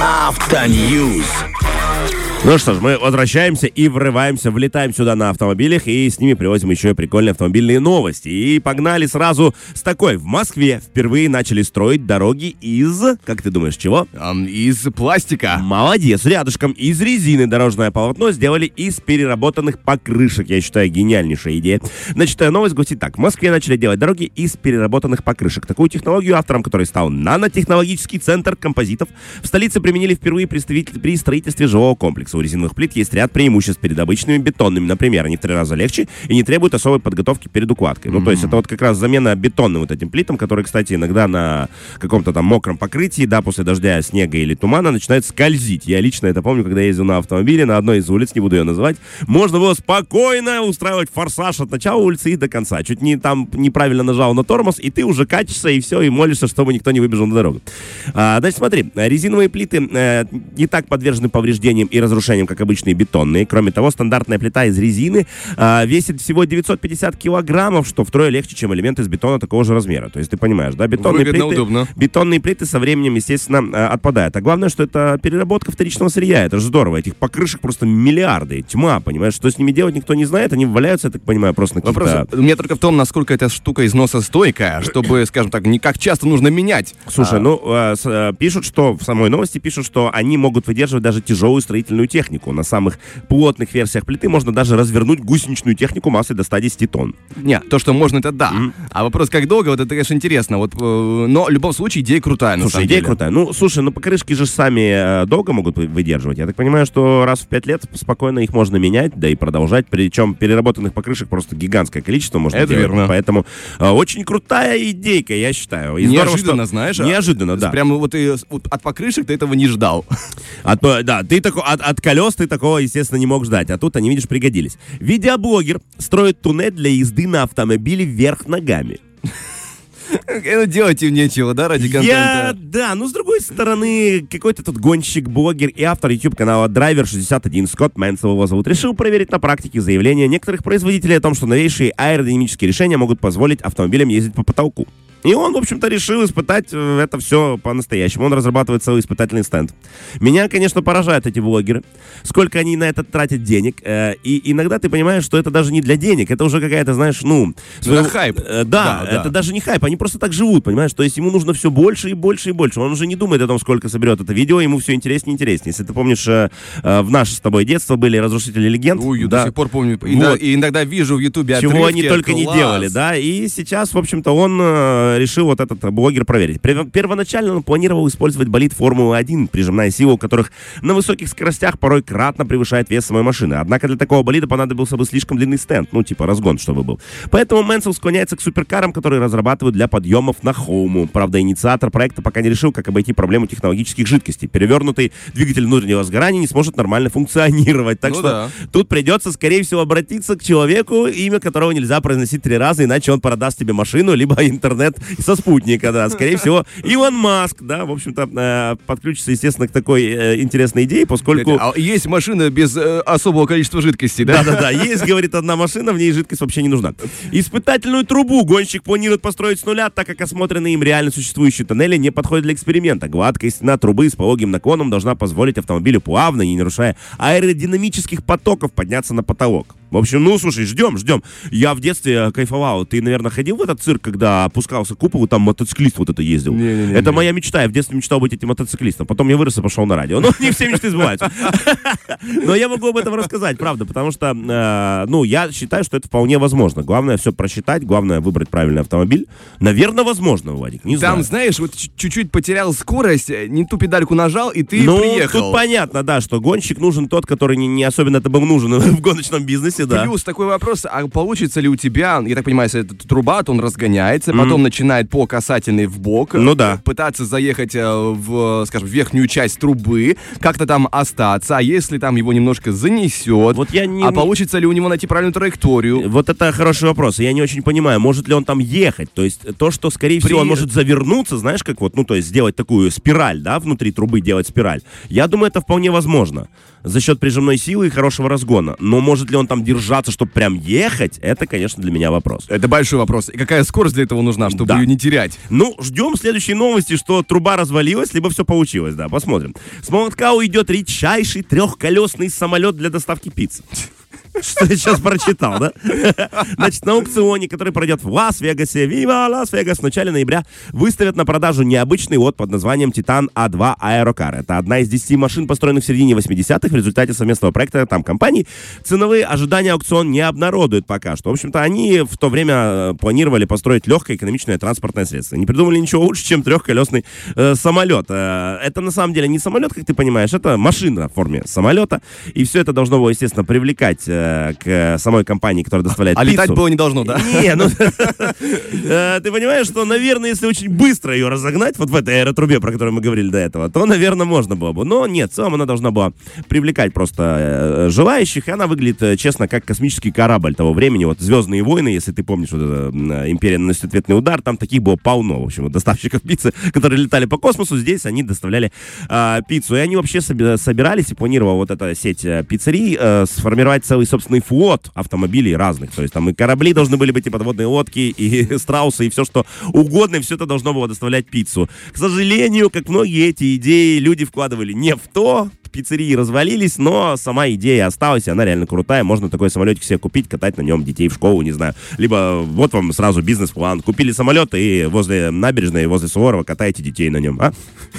After News. Ну что ж, мы возвращаемся и врываемся, влетаем сюда на автомобилях и с ними привозим еще и прикольные автомобильные новости. И погнали сразу с такой. В Москве впервые начали строить дороги из... Как ты думаешь, чего? Из пластика. Молодец, рядышком из резины дорожное полотно сделали из переработанных покрышек. Я считаю, гениальнейшая идея. Значит, э, новость гласит так. В Москве начали делать дороги из переработанных покрышек. Такую технологию автором, который стал нанотехнологический центр композитов, в столице применили впервые при строительстве жилого комплекса. У резиновых плит есть ряд преимуществ перед обычными бетонными. Например, они в три раза легче и не требуют особой подготовки перед укладкой. Ну, то есть это вот как раз замена бетонным вот этим плитам, которые, кстати, иногда на каком-то там мокром покрытии, да, после дождя, снега или тумана начинает скользить. Я лично это помню, когда ездил на автомобиле на одной из улиц, не буду ее называть, можно было спокойно устраивать форсаж от начала улицы и до конца. Чуть не там неправильно нажал на тормоз, и ты уже катишься, и все, и молишься, чтобы никто не выбежал на дорогу. А, значит, смотри, резиновые плиты э, не так подвержены повреждениям и разрушениям, как обычные бетонные. Кроме того, стандартная плита из резины а, весит всего 950 килограммов, что втрое легче, чем элемент из бетона такого же размера. То есть ты понимаешь, да, бетонные Выгодно, плиты, удобно. бетонные плиты со временем, естественно, э, отпадают. А главное, что это переработка вторичного сырья. Это же здорово. Этих покрышек просто миллиарды. Тьма, понимаешь? Что с ними делать, никто не знает. Они валяются, я так понимаю, просто на Вопрос у меня только в том, насколько эта штука износостойкая, чтобы, скажем так, не как часто нужно менять. Слушай, А, ну, э, с- э, пишут, что в самой новости пишут, что они могут выдерживать даже тяжелую строительную технику. На самых плотных версиях плиты можно даже развернуть гусеничную технику массой до 110 тонн. Не, то, что можно, это да. А вопрос, как долго, вот это, конечно, интересно. Вот, э, но в любом случае идея крутая, на Слушай, самом идея деле. крутая. Ну, слушай, ну покрышки же сами э, долго могут вы- выдерживать. Я так понимаю, что раз в пять лет спокойно их можно менять, да и продолжать. Причем переработанных покрышек просто гигантское количество можно Это делать. верно. Поэтому э, очень крутая идейка, я считаю. И здорово, Неожиданно, что- знаешь? а? Неожиданно, да. Прямо вот, и, вот от покрышек ты этого не ждал. От, да, ты тако, от, от колес ты такого, естественно, не мог ждать. А тут они, видишь, пригодились. Видеоблогер строит туннель для езды на автомобиле вверх ногами. Ну, делать им нечего, да, ради Я, контента? да, ну с другой стороны, какой-то тут гонщик, блогер и автор YouTube-канала Driver61 Скотт Мэнсел его зовут, решил проверить на практике заявления некоторых производителей о том, что новейшие аэродинамические решения могут позволить автомобилям ездить по потолку. И он, в общем-то, решил испытать э, это все по-настоящему. Он разрабатывает целый испытательный стенд. Меня, конечно, поражают эти блогеры. Сколько они на это тратят денег. э, И иногда ты понимаешь, что это даже не для денег. Это уже какая-то, знаешь, ну... своего- хайп. э, Да, Да, да. это даже не хайп. Они просто так живут, понимаешь? То есть ему нужно все больше и больше и больше. Он уже не думает о том, сколько соберет это видео. Ему все интереснее и интереснее. Если ты помнишь, в наше с тобой детство были разрушители легенд. Ой, я да. до сих пор помню. И, Вот. да- и иногда вижу в Ютубе Чего они только не класс. делали, да, и сейчас, в общем-то, он решил вот этот блогер проверить. Первоначально он планировал использовать болид Формулы-1, прижимная сила у которых на высоких скоростях порой кратно превышает вес самой машины. Однако для такого болида понадобился бы слишком длинный стенд, ну, типа разгон, чтобы был. Поэтому Мэнсел склоняется к суперкарам, которые разрабатывают для подъемов на холму. Правда, инициатор проекта пока не решил, как обойти проблему технологических жидкостей. Перевернутый двигатель внутреннего сгорания не сможет нормально функционировать. Так Ну что да. Тут придется, скорее всего, обратиться к человеку, имя которого нельзя произносить три раза, иначе он продаст тебе машину, либо интернет со спутника, да. Скорее всего, Илон Маск, да, в общем-то, э, подключится, естественно, к такой э, интересной идее, поскольку... А есть машина без э, особого количества жидкости, да? Да-да-да, есть, говорит, одна машина, в ней жидкость вообще не нужна. Испытательную трубу гонщик планирует построить с нуля, так как осмотренные им реально существующие тоннели не подходят для эксперимента. Гладкая стена трубы с пологим наклоном должна позволить автомобилю плавно, не нарушая аэродинамических потоков, подняться на потолок. В общем, ну, слушай, ждем, ждем. Я в детстве э, кайфовал. Ты, наверное, ходил в этот цирк, когда опускался купол, и там мотоциклист вот это ездил? Не-не-не-не. Это моя мечта. Я в детстве мечтал быть этим мотоциклистом. Потом я вырос и пошел на радио. Но не все мечты сбываются. Но я могу об этом рассказать, правда, потому что, э, ну, я считаю, что это вполне возможно. Главное все просчитать, главное выбрать правильный автомобиль. Наверное, возможно, Вадик, не Там, знаю. знаешь, вот чуть- чуть-чуть потерял скорость, э, не ту педальку нажал, и ты ну, приехал. тут понятно, да, что гонщик нужен тот, который не, не особенно это был нужен в гоночном бизнесе, да. Плюс такой вопрос, а получится ли у тебя, я так понимаю, если это труба, то он разгоняется, потом начинает по касательной в бок, Ну да. пытаться заехать э, в, скажем, верхнюю часть трубы, как-то там остаться, а если там его немножко занесет, Вот я не- а получится ли у него найти правильную траекторию? Вот это хороший вопрос. Я не очень понимаю, может ли он там ехать. То есть то, что, скорее всего, он При- может завернуться, знаешь, как вот, ну, то есть сделать такую спираль, да, внутри трубы делать спираль. Я думаю, это вполне возможно. За счет прижимной силы и хорошего разгона. Но может ли он там держаться, чтобы прям ехать, это, конечно, для меня вопрос. Это большой вопрос. И какая скорость для этого нужна, чтобы Да. ее не терять? Ну, ждем следующей новости, что труба развалилась, либо все получилось, да, посмотрим. С молотка уйдет редчайший трехколесный самолет для доставки пиццы. Что я сейчас прочитал, да? Значит, на аукционе, который пройдет в Лас-Вегасе, Viva Las Vegas, в начале ноября выставят на продажу необычный лот под названием Титан А2 Аэрокар. Это одна из 10 машин, построенных в середине 80-х в результате совместного проекта там компаний. Ценовые ожидания аукцион не обнародуют пока что. В общем-то, они в то время э, планировали построить легкое экономичное транспортное средство. Не придумали ничего лучше, чем трехколесный э, самолет. Э, это на самом деле не самолет, как ты понимаешь, это машина в форме самолета. И все это должно было, естественно, привлекать э, к самой компании, которая доставляет А пиццу. летать было не должно, да? Не, ну, э, ты понимаешь, что, наверное, если очень быстро ее разогнать, вот в этой аэротрубе, про которую мы говорили до этого, то, наверное, можно было бы. Но нет, в целом она должна была привлекать просто э, желающих, и она выглядит, э, честно, как космический корабль того времени. Вот «Звездные войны», если ты помнишь, вот это, «Империя наносит ответный удар», там таких было полно, в общем, вот доставщиков пиццы, которые летали по космосу, здесь они доставляли а, пиццу. И они вообще соби- собирались и планировала вот эта сеть пиццерий э, сформировать целый собственный флот автомобилей разных. То есть там и корабли должны были быть, и подводные лодки, и страусы, и все что угодно, и все это должно было доставлять пиццу. К сожалению, как многие эти идеи люди вкладывали не в то, пиццерии развалились, но сама идея осталась, и она реально крутая. Можно такой самолетик себе купить, катать на нем детей в школу, не знаю. Либо вот вам сразу бизнес-план. Купили самолет и возле набережной, возле Суворова катаете детей на нем. А?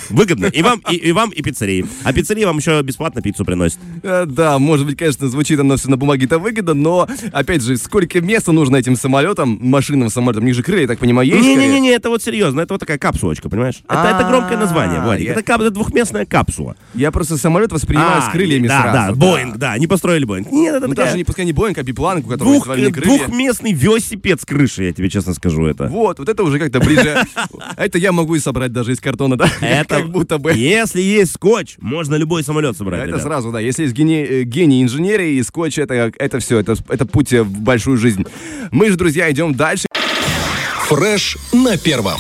Выгодно. И вам, и, и вам, и пиццерии. А пиццерия вам еще бесплатно пиццу приносит. Э, Да, может быть, конечно, звучит оно все на бумаге-то выгодно, но, опять же, сколько места нужно этим самолетам, машинам самолетам, у них же крылья, я так понимаю, есть? Не-не-не, это вот серьезно, это вот такая капсулочка, понимаешь? Это, это громкое название, Владик. Это, кап- это двухместная капсула. Я просто самолет воспринимаю с А, крыльями да, сразу. Да, Боинг, да, они построили Боинг. Нет, это Ну, такая даже не пускай не Боинг, а бипланок, у которого двух, ствольные крылья. двухместный велосипед с крышей, я тебе честно скажу это. Вот, вот это уже как-то ближе. Это я могу и собрать даже из картона, да? Это Как будто бы. Если есть скотч, можно любой самолет собрать. Это сразу, да. Если есть гений, э, гений инженерии и скотч, это, это все, это, это путь э, в большую жизнь. Мы же, друзья, идем дальше. Фреш на первом.